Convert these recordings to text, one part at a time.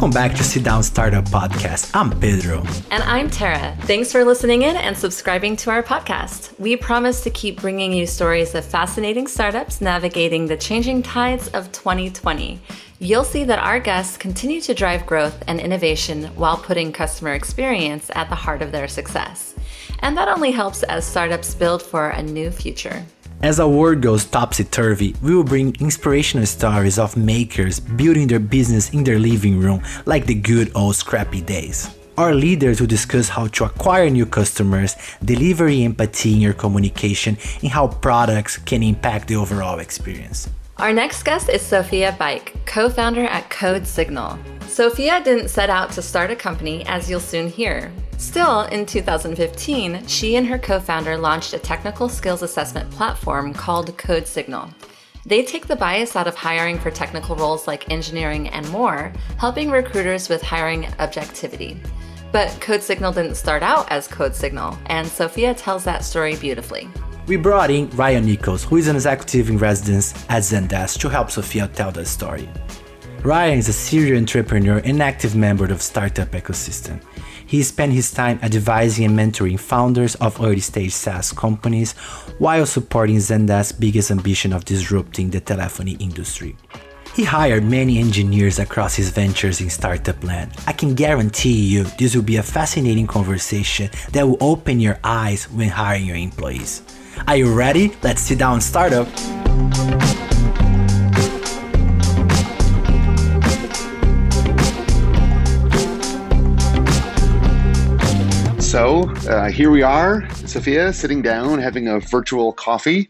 Welcome back to Sit Down Startup Podcast. I'm Pedro. And I'm Tara. Thanks for listening in and subscribing to our podcast. We promise to keep bringing you stories of fascinating startups navigating the changing tides of 2020. You'll see that our guests continue to drive growth and innovation while putting customer experience at the heart of their success. And that only helps as startups build for a new future. As our world goes topsy turvy, we will bring inspirational stories of makers building their business in their living room like the good old scrappy days. Our leaders will discuss how to acquire new customers, deliver empathy in your communication, and how products can impact the overall experience. Our next guest is Sophia Baik, co founder at Code Signal. Sophia didn't set out to start a company, as you'll soon hear. Still, in 2015, she and her co founder launched a technical skills assessment platform called Code Signal. They take the bias out of hiring for technical roles like engineering and more, helping recruiters with hiring objectivity. But Code Signal didn't start out as Code Signal, and Sophia tells that story beautifully. We brought in Ryan Nichols, who is an executive in residence at Zendesk, to help Sophia tell the story. Ryan is a serial entrepreneur and active member of startup ecosystem. He spent his time advising and mentoring founders of early stage SaaS companies while supporting Zendesk's biggest ambition of disrupting the telephony industry. He hired many engineers across his ventures in startup land. I can guarantee you this will be a fascinating conversation that will open your eyes when hiring your employees. Are you ready? Let's sit down startup. So uh, here we are, Sophia, sitting down having a virtual coffee.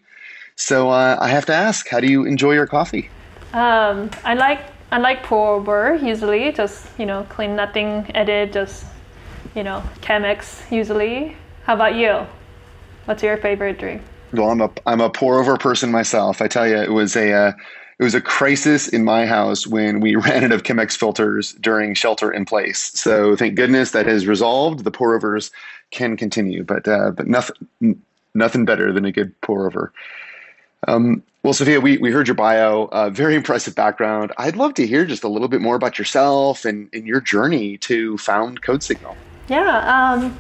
So uh, I have to ask, how do you enjoy your coffee? Um, I like I like pour over usually, just you know, clean, nothing added, just you know, Chemex usually. How about you? What's your favorite drink? Well, I'm a I'm a pour over person myself. I tell you, it was a uh, it was a crisis in my house when we ran out of Chemex filters during shelter in place. So thank goodness that has resolved. The pour overs can continue, but uh, but nothing nothing better than a good pour over. Um, well, Sophia, we, we heard your bio, uh, very impressive background. I'd love to hear just a little bit more about yourself and, and your journey to found Code Signal. Yeah, um,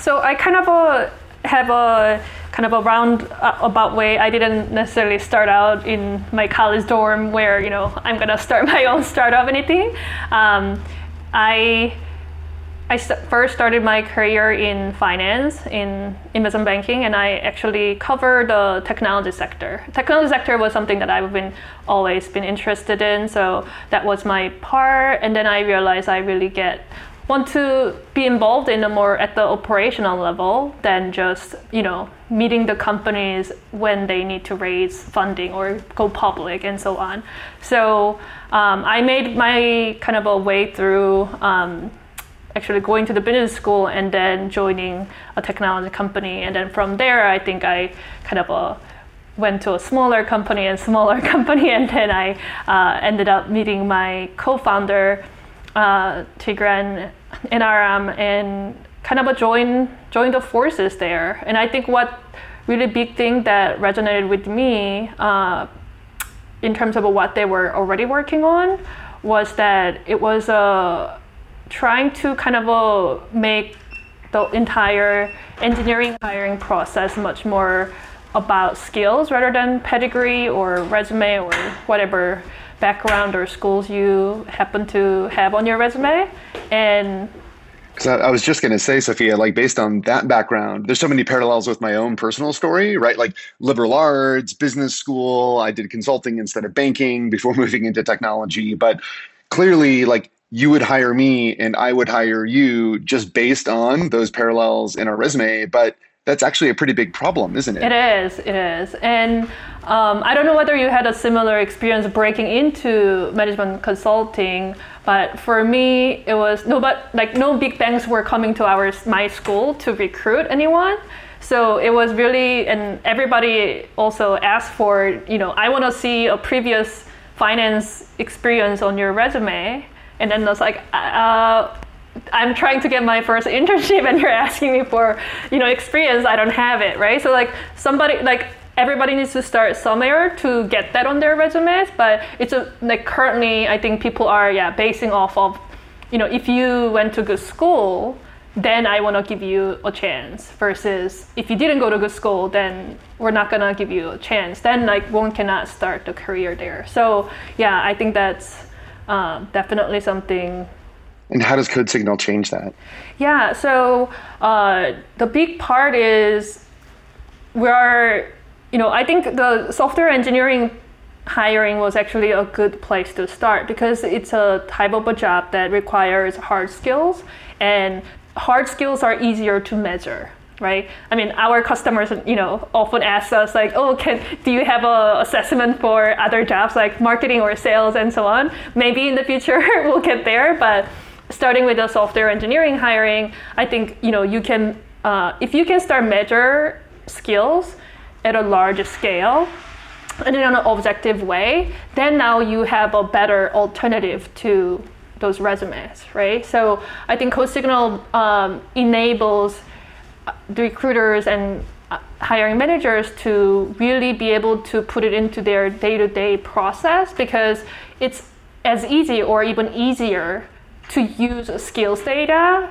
so I kind of uh, have a kind of a roundabout uh, way. I didn't necessarily start out in my college dorm where you know I'm gonna start my own startup anything. Um, I I st- first started my career in finance, in investment banking, and I actually covered the technology sector. Technology sector was something that I've been always been interested in, so that was my part. And then I realized I really get want to be involved in a more at the operational level than just you know meeting the companies when they need to raise funding or go public and so on. So um, i made my kind of a way through um, actually going to the business school and then joining a technology company. And then from there i think i kind of uh, went to a smaller company and smaller company. And then i uh, ended up meeting my co-founder uh, Tigran NRM and kind of a join join the forces there. And I think what really big thing that resonated with me uh, in terms of what they were already working on was that it was uh, trying to kind of uh, make the entire engineering hiring process much more about skills rather than pedigree or resume or whatever background or schools you happen to have on your resume and because I, I, was just going to say, Sophia, like based on that background, there's so many parallels with my own personal story, right? Like liberal arts, business school. I did consulting instead of banking before moving into technology. But clearly, like you would hire me and I would hire you just based on those parallels in our resume. But that's actually a pretty big problem, isn't it? It is. It is. And um, I don't know whether you had a similar experience breaking into management consulting, but for me, it was no, but like no big banks were coming to our my school to recruit anyone. So it was really, and everybody also asked for, you know, I want to see a previous finance experience on your resume. And then I was like, uh, I'm trying to get my first internship and you're asking me for, you know, experience. I don't have it, right? So like somebody like everybody needs to start somewhere to get that on their resumes, but it's a, like currently I think people are yeah basing off of you know, if you went to good school, then I want to give you a chance. Versus if you didn't go to good school, then we're not gonna give you a chance. Then like one cannot start the career there. So yeah, I think that's um, definitely something. And how does Code Signal change that? Yeah, so uh, the big part is we are, you know, I think the software engineering hiring was actually a good place to start because it's a type of a job that requires hard skills and hard skills are easier to measure right i mean our customers you know often ask us like oh can do you have a assessment for other jobs like marketing or sales and so on maybe in the future we'll get there but starting with the software engineering hiring i think you know you can uh, if you can start measure skills at a large scale and in an objective way, then now you have a better alternative to those resumes, right? So I think CodeSignal um, enables uh, the recruiters and uh, hiring managers to really be able to put it into their day-to-day process because it's as easy or even easier to use skills data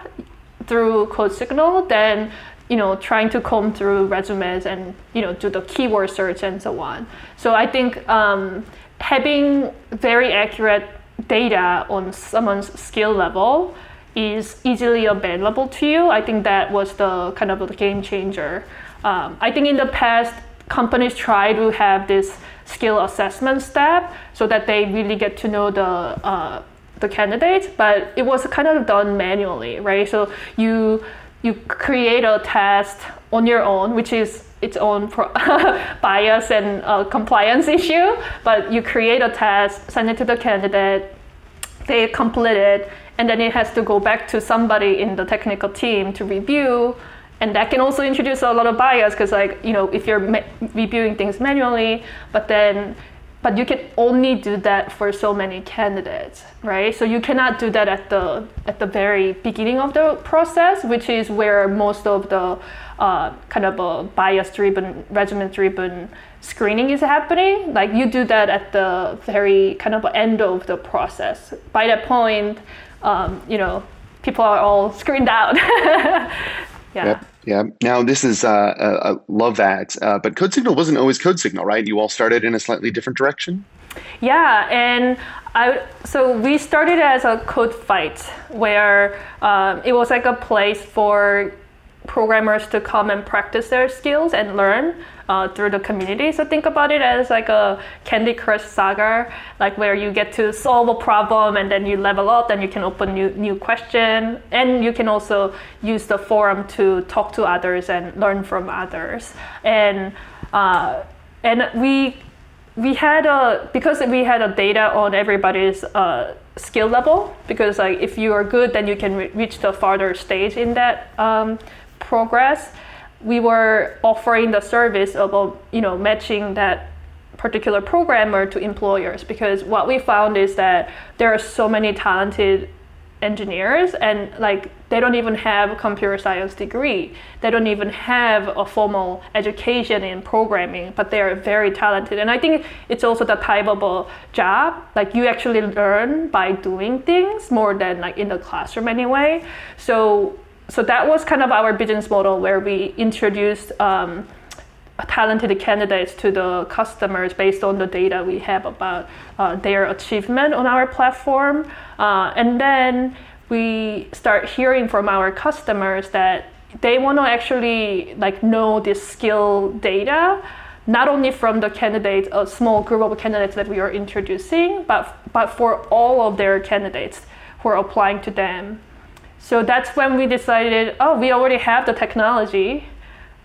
through CodeSignal than you know trying to comb through resumes and you know do the keyword search and so on. So i think um, having very accurate data on someone's skill level is easily available to you. I think that was the kind of the game changer. Um, i think in the past companies try to have this skill assessment step so that they really get to know the uh, the candidates but it was kind of done manually right so you you create a test on your own, which is its own bias and uh, compliance issue. But you create a test, send it to the candidate, they complete it, and then it has to go back to somebody in the technical team to review. And that can also introduce a lot of bias because, like, you know, if you're ma- reviewing things manually, but then but you can only do that for so many candidates right? So you cannot do that at the at the very beginning of the process which is where most of the uh, kind of a bias driven resume driven screening is happening. Like you do that at the very kind of end of the process. By that point um, you know people are all screened out yeah yep. Yeah. Now this is uh, uh, love that, uh, but Code Signal wasn't always Code Signal, right? You all started in a slightly different direction. Yeah, and I so we started as a code fight where um, it was like a place for programmers to come and practice their skills and learn uh, through the community. So think about it as like a Candy Crush saga, like where you get to solve a problem and then you level up, then you can open new new question, and you can also use the forum to talk to others and learn from others. And uh, and we we had a because we had a data on everybody's uh, skill level because like if you are good then you can re- reach the farther stage in that um, progress, we were offering the service of you know matching that particular programmer to employers because what we found is that there are so many talented engineers and like they don't even have a computer science degree. They don't even have a formal education in programming but they are very talented. And i think it's also the type of job like you actually learn by doing things more than like in the classroom anyway. So so that was kind of our business model where we introduced um, talented candidates to the customers based on the data we have about uh, their achievement on our platform. Uh, and then we start hearing from our customers that they want to actually like know this skill data not only from the candidates, a small group of candidates that we are introducing, but, but for all of their candidates who are applying to them. So that's when we decided, oh, we already have the technology.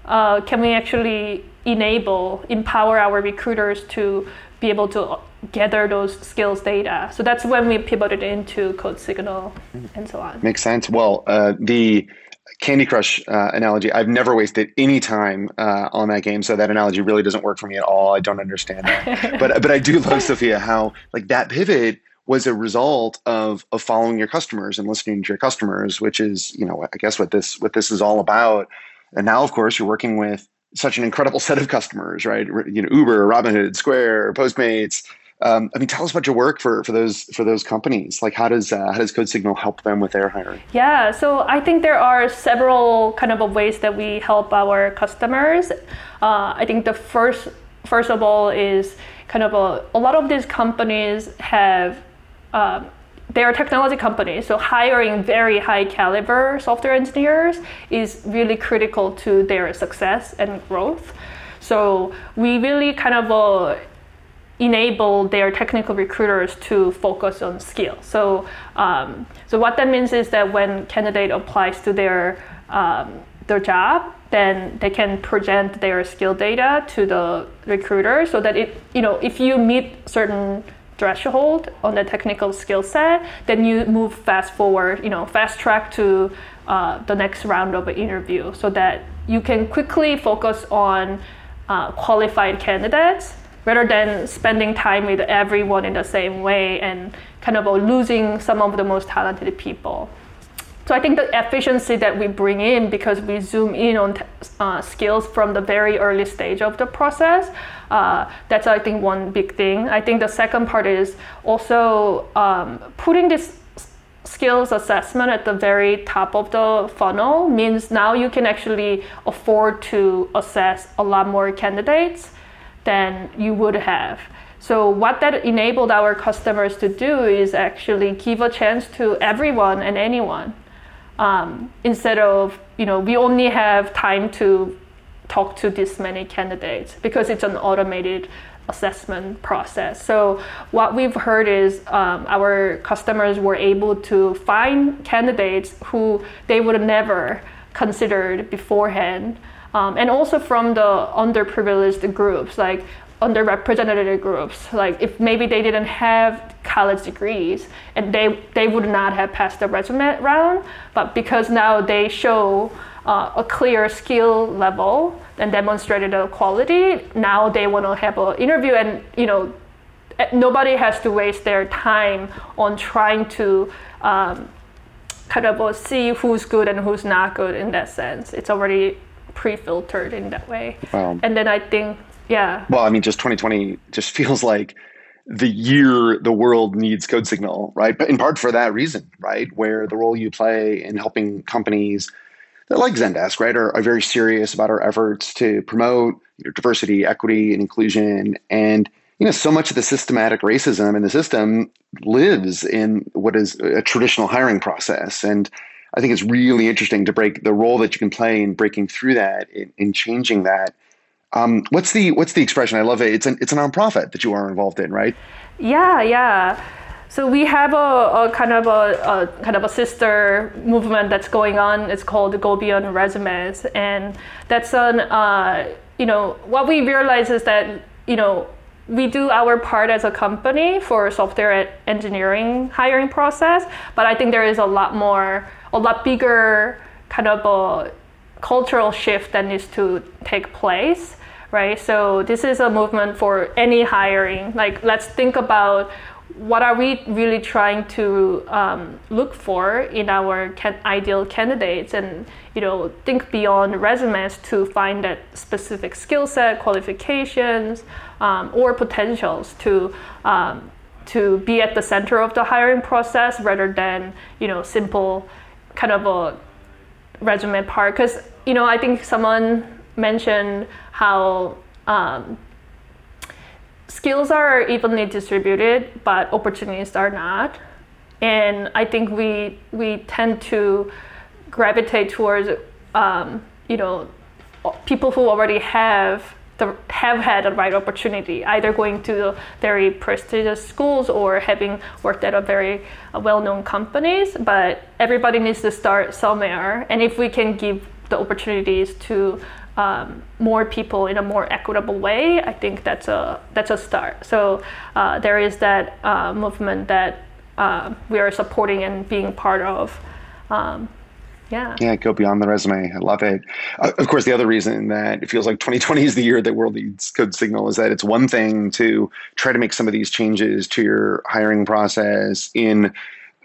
Uh, can we actually enable, empower our recruiters to be able to gather those skills data? So that's when we pivoted into Code Signal and so on. Makes sense. Well, uh, the Candy Crush uh, analogy, I've never wasted any time uh, on that game, so that analogy really doesn't work for me at all. I don't understand that, but but I do love Sophia how like that pivot was a result of of following your customers and listening to your customers, which is you know I guess what this what this is all about. And now, of course, you're working with such an incredible set of customers, right? You know, Uber, Robinhood, Square, Postmates, Um, I mean, tell us about your work for, for those for those companies. Like, how does uh, how does Code Signal help them with their hiring? Yeah, so I think there are several kind of ways that we help our customers. Uh, I think the first first of all is kind of a, a lot of these companies have um, they are technology companies, so hiring very high caliber software engineers is really critical to their success and growth. So we really kind of uh, enable their technical recruiters to focus on skills. So, um, so what that means is that when candidate applies to their um, their job, then they can present their skill data to the recruiter so that it you know if you meet certain threshold on the technical skill set, then you move fast forward, you know, fast track to uh, the next round of an interview so that you can quickly focus on uh, qualified candidates rather than spending time with everyone in the same way and kind of losing some of the most talented people. So I think the efficiency that we bring in because we zoom in on uh, skills from the very early stage of the process, uh, that's I think one big thing. I think the second part is also um, putting this skills assessment at the very top of the funnel means now you can actually afford to assess a lot more candidates than you would have. So what that enabled our customers to do is actually give a chance to everyone and anyone um, instead of you know we only have time to talk to this many candidates because it's an automated assessment process. So what we've heard is um, our customers were able to find candidates who they would have never considered beforehand. Um, and also from the underprivileged groups, like underrepresented groups. Like if maybe they didn't have college degrees and they they would not have passed the resume round but because now they show uh, a clear skill level and demonstrated a quality now they want to have an interview and you know eh, nobody has to waste their time on trying to um, kind of see who's good and who's not good in that sense. It's already pre-filtered in that way. Wow. and then i think yeah. Well, I mean, just 2020 just feels like the year the world needs code signal, right? But in part for that reason, right? Where the role you play in helping companies that like Zendesk, right, are, are very serious about our efforts to promote you know, diversity, equity, and inclusion. And you know, so much of the systematic racism in the system lives in what is a traditional hiring process. And I think it's really interesting to break the role that you can play in breaking through that, in, in changing that. Um, what's the what's the expression? I love it. It's an it's a nonprofit that you are involved in, right? Yeah, yeah. So we have a, a kind of a, a, kind of a sister movement that's going on. It's called Go Beyond Resumes, and that's an uh, you know what we realize is that you know we do our part as a company for software engineering hiring process, but I think there is a lot more, a lot bigger kind of a cultural shift that needs to take place right? So this is a movement for any hiring. Like let's think about what are we really trying to um, look for in our can- ideal candidates and you know think beyond resumes to find that specific skill set qualifications um, or potentials to um, to be at the center of the hiring process rather than you know simple kind of a resume part because you know i think someone mentioned how um, skills are evenly distributed, but opportunities are not. And I think we we tend to gravitate towards um, you know people who already have the, have had the right opportunity, either going to very prestigious schools or having worked at a very uh, well-known companies. But everybody needs to start somewhere, and if we can give the opportunities to um, more people in a more equitable way, I think that's a that's a start. So uh, there is that uh, movement that uh, we are supporting and being part of. Um, yeah. Yeah, go beyond the resume. I love it. Uh, of course, the other reason that it feels like 2020 is the year that World Needs Code Signal is that it's one thing to try to make some of these changes to your hiring process in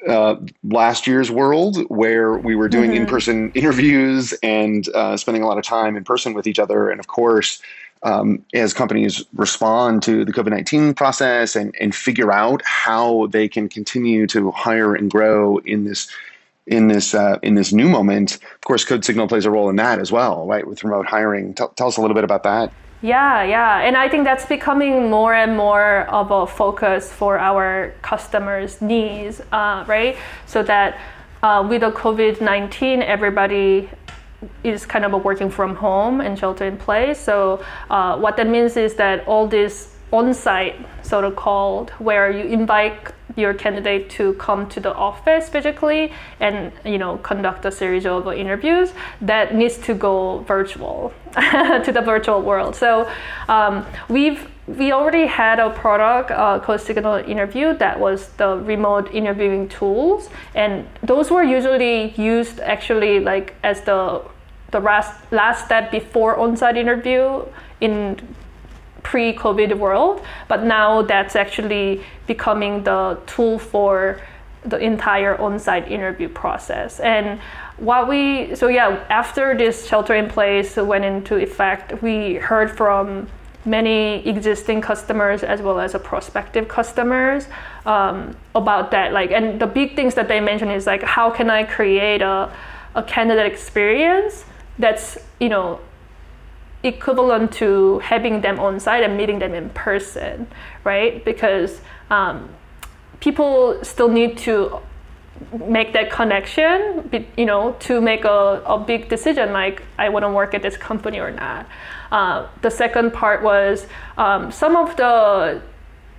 uh, last year's world where we were doing mm-hmm. in-person interviews and uh, spending a lot of time in person with each other and of course um, as companies respond to the COVID 19 process and, and figure out how they can continue to hire and grow in this. In this uh, in this new moment, of course, Code Signal plays a role in that as well, right? With remote hiring, tell, tell us a little bit about that. Yeah, yeah. And I think that's becoming more and more of a focus for our customers' needs, uh, right? So that uh, with the COVID 19, everybody is kind of working from home and shelter in place. So uh, what that means is that all this on-site, sort of called, where you invite your candidate to come to the office physically and you know conduct a series of interviews, that needs to go virtual to the virtual world. So um, we've we already had a product uh, called Signal Interview that was the remote interviewing tools, and those were usually used actually like as the the last last step before on-site interview in pre-COVID world, but now that's actually becoming the tool for the entire on-site interview process. And what we so yeah, after this shelter in place went into effect, we heard from many existing customers as well as a prospective customers um, about that. Like, and the big things that they mentioned is like, how can I create a, a candidate experience that's you know equivalent to having them on site and meeting them in person, right? Because um, people still need to make that connection, you know, to make a, a big decision like I want to work at this company or not. Uh, the second part was um, some of the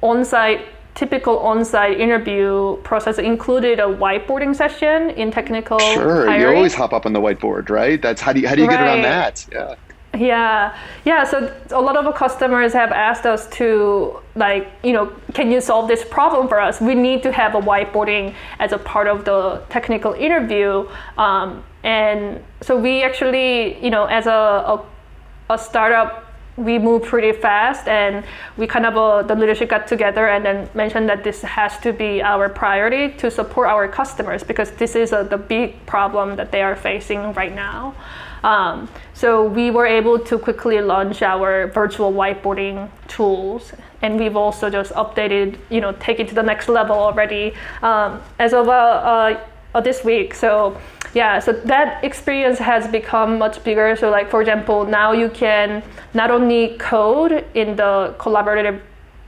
on-site typical on-site interview process included a whiteboarding session in technical sure hiring. you always hop up on the whiteboard right that's how do you how do you right. get around that yeah yeah, yeah. So a lot of customers have asked us to like, you know, can you solve this problem for us? We need to have a whiteboarding as a part of the technical interview, um, and so we actually, you know, as a, a, a startup we moved pretty fast and we kind of uh, the leadership got together and then mentioned that this has to be our priority to support our customers because this is uh, the big problem that they are facing right now um, so we were able to quickly launch our virtual whiteboarding tools, and we've also just updated, you know, take it to the next level already um, as of uh, uh, this week. So yeah, so that experience has become much bigger. So like for example, now you can not only code in the collaborative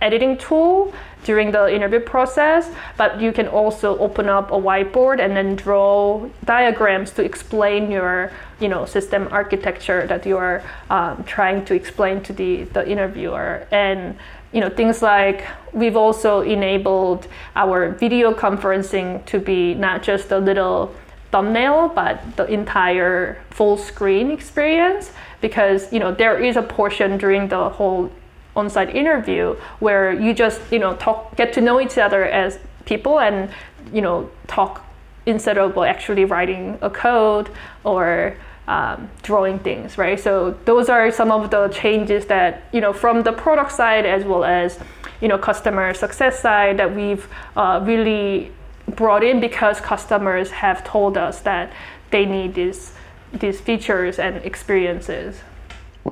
editing tool during the interview process, but you can also open up a whiteboard and then draw diagrams to explain your you know system architecture that you are um, trying to explain to the, the interviewer. And you know things like we've also enabled our video conferencing to be not just a little thumbnail but the entire full screen experience. Because you know there is a portion during the whole on-site interview where you just you know talk get to know each other as people and you know talk instead of actually writing a code or um, drawing things right? So those are some of the changes that you know from the product side as well as you know customer success side that we've uh, really brought in because customers have told us that they need these these features and experiences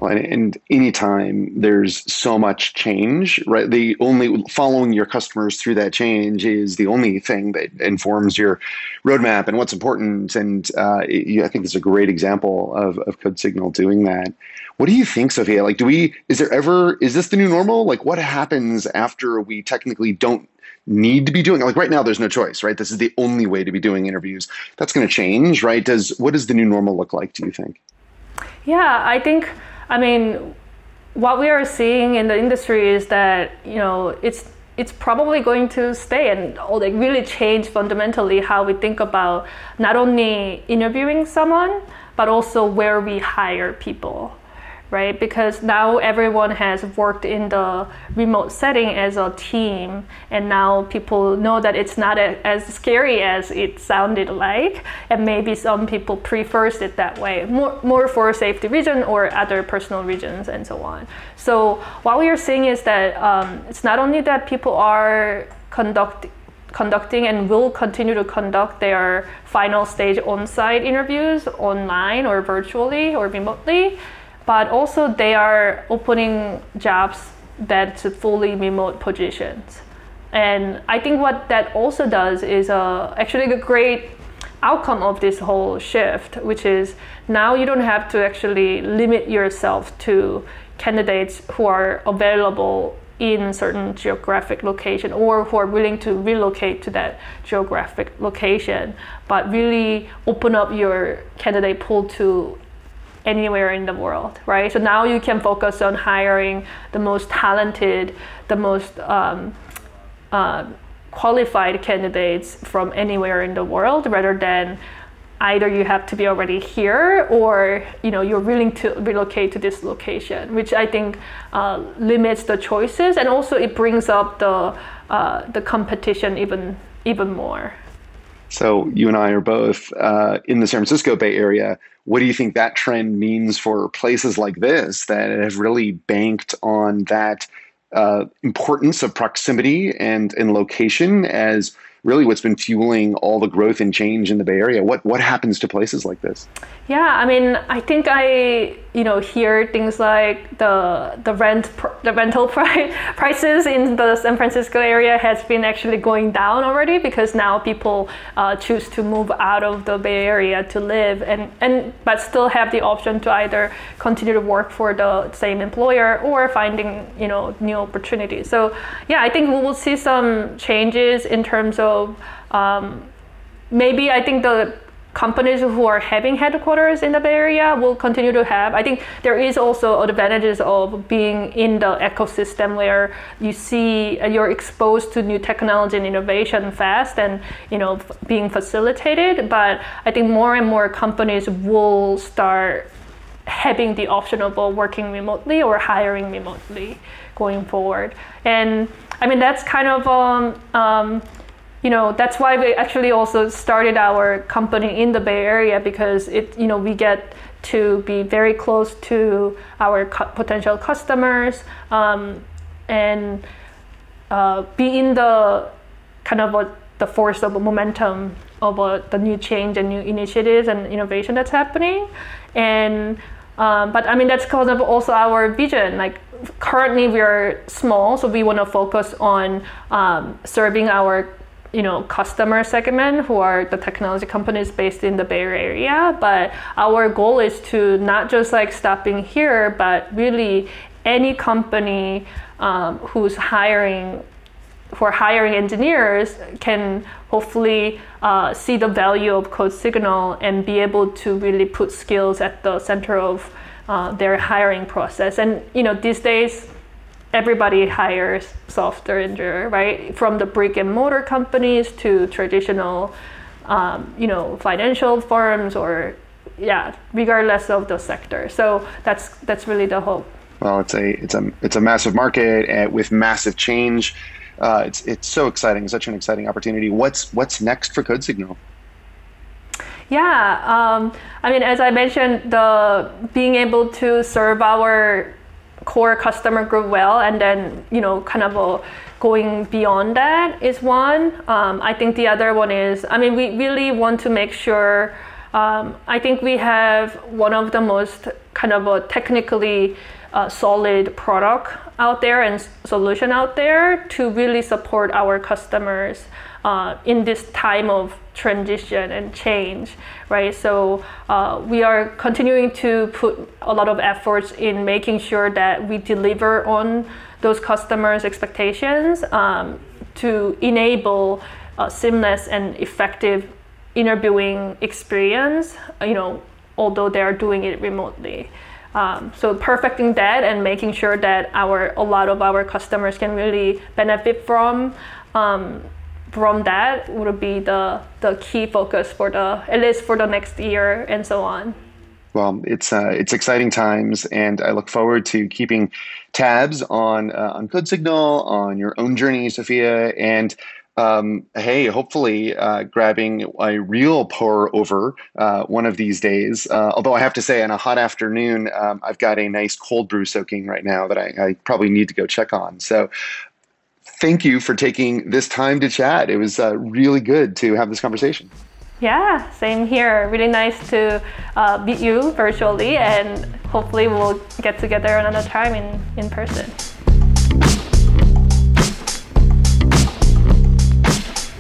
well, and, and anytime there's so much change, right? The only following your customers through that change is the only thing that informs your roadmap and what's important. And uh, it, I think it's a great example of, of Code Signal doing that. What do you think, Sophia? Like, do we, is there ever, is this the new normal? Like, what happens after we technically don't need to be doing like right now there's no choice right this is the only way to be doing interviews that's going to change right does what does the new normal look like do you think yeah i think I mean, what we are seeing in the industry is that you know it's it's probably going to stay and like really change fundamentally how we think about not only interviewing someone but also where we hire people right? Because now everyone has worked in the remote setting as a team, and now people know that it's not a, as scary as it sounded like, and maybe some people prefers it that way, more, more for safety reason or other personal reasons and so on. So what we are seeing is that um, it's not only that people are conducting conducting and will continue to conduct their final stage on-site interviews online or virtually or remotely but also they are opening jobs that that's fully remote positions. And I think what that also does is uh, actually a great outcome of this whole shift, which is now you don't have to actually limit yourself to candidates who are available in certain geographic location or who are willing to relocate to that geographic location, but really open up your candidate pool to anywhere in the world, right? So now you can focus on hiring the most talented, the most um, uh, qualified candidates from anywhere in the world rather than either you have to be already here or you know you're willing to relocate to this location which i think uh, limits the choices and also it brings up the uh, the competition even even more so you and i are both uh, in the san francisco bay area what do you think that trend means for places like this that have really banked on that uh, importance of proximity and, and location as really what's been fueling all the growth and change in the Bay Area. What what happens to places like this? Yeah, I mean, I think I you know hear things like the the rent the rental price prices in the San Francisco area has been actually going down already because now people uh, choose to move out of the Bay Area to live and and but still have the option to either continue to work for the same employer or finding you know new opportunities. So yeah, I think we will see some changes in terms of um, maybe I think the companies who are having headquarters in the Bay Area will continue to have. I think there is also advantages of being in the ecosystem where you see uh, you're exposed to new technology and innovation fast and you know being facilitated. But I think more and more companies will start having the option of working remotely or hiring remotely going forward. And I mean that's kind of um, um, you know that's why we actually also started our company in the Bay Area because it you know we get to be very close to our potential customers um, and uh, be in the kind of a, the force of momentum of a, the new change and new initiatives and innovation that's happening and um, but I mean that's kind of also our vision. Like currently we are small, so we want to focus on um, serving our you know customer segment who are the technology companies based in the Bay Area. But our goal is to not just like stopping here, but really any company um, who's hiring are hiring engineers can hopefully uh, see the value of code signal and be able to really put skills at the center of uh, their hiring process and you know these days everybody hires software engineer, right? From the brick and mortar companies to traditional, um, you know, financial firms or yeah, regardless of the sector. So that's that's really the hope. Well, it's a it's a it's a massive market uh, with massive change. Uh, it's it's so exciting, such an exciting opportunity. What's what's next for Code Signal? Yeah, um, I mean, as I mentioned, the being able to serve our core customer group well and then you know kind of going beyond that is one. Um, i think the other one is i mean we really want to make sure um, i think we have one of the most kind of a technically uh, solid product out there and solution out there to really support our customers uh, in this time of transition and change, right? So uh, we are continuing to put a lot of efforts in making sure that we deliver on those customers' expectations um, to enable a seamless and effective interviewing experience. You know, although they are doing it remotely. Um, so perfecting that and making sure that our a lot of our customers can really benefit from um, from that would be the the key focus for the at least for the next year and so on. Well, it's uh, it's exciting times, and I look forward to keeping tabs on uh, on Code Signal, on your own journey, Sophia, and um, hey, hopefully uh, grabbing a real pour over uh, one of these days. Uh, although I have to say, on a hot afternoon, um, I've got a nice cold brew soaking right now that I, I, probably need to go check on. So thank you for taking this time to chat. It was uh, really good to have this conversation. Yeah, same here. Really nice to uh, meet you virtually and hopefully we'll get together another time in, in person.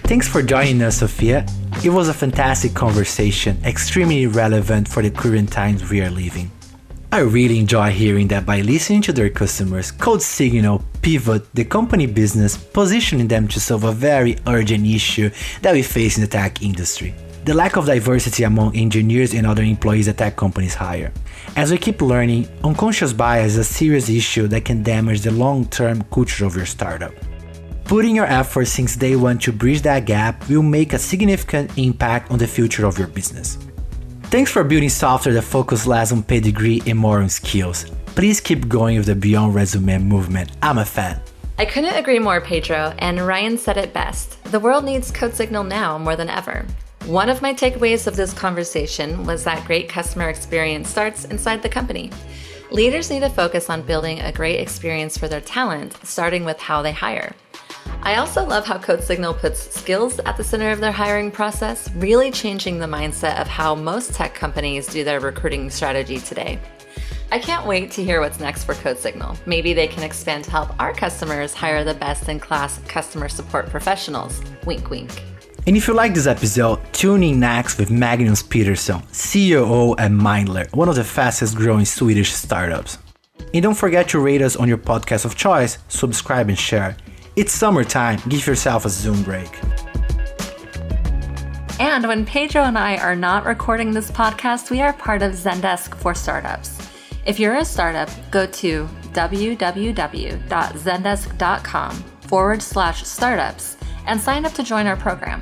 Thanks for joining us, Sophia. It was a fantastic conversation, extremely relevant for the current times we are living. I really enjoy hearing that by listening to their customers, Code Signal pivot the company business, positioning them to solve a very urgent issue that we face in the tech industry. The lack of diversity among engineers and other employees at tech companies hire. As we keep learning, unconscious bias is a serious issue that can damage the long-term culture of your startup. Putting your efforts since day one to bridge that gap will make a significant impact on the future of your business. Thanks for building software that focuses less on pedigree and more on skills. Please keep going with the Beyond Resume movement. I'm a fan. I couldn't agree more, Pedro, and Ryan said it best. The world needs Code Signal now more than ever. One of my takeaways of this conversation was that great customer experience starts inside the company. Leaders need to focus on building a great experience for their talent, starting with how they hire. I also love how Code Signal puts skills at the center of their hiring process, really changing the mindset of how most tech companies do their recruiting strategy today. I can't wait to hear what's next for Code Signal. Maybe they can expand to help our customers hire the best in class customer support professionals. Wink, wink. And if you like this episode, tune in next with Magnus Petersson, COO at Mindler, one of the fastest growing Swedish startups. And don't forget to rate us on your podcast of choice, subscribe and share. It's summertime, give yourself a Zoom break. And when Pedro and I are not recording this podcast, we are part of Zendesk for Startups. If you're a startup, go to www.zendesk.com forward slash startups and sign up to join our program.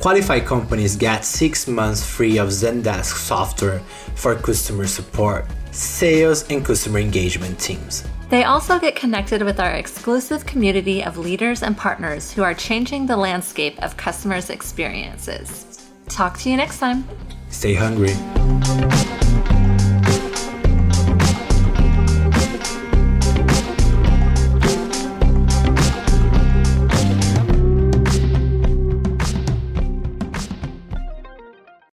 Qualified companies get six months free of Zendesk software for customer support, sales, and customer engagement teams. They also get connected with our exclusive community of leaders and partners who are changing the landscape of customers' experiences. Talk to you next time. Stay hungry.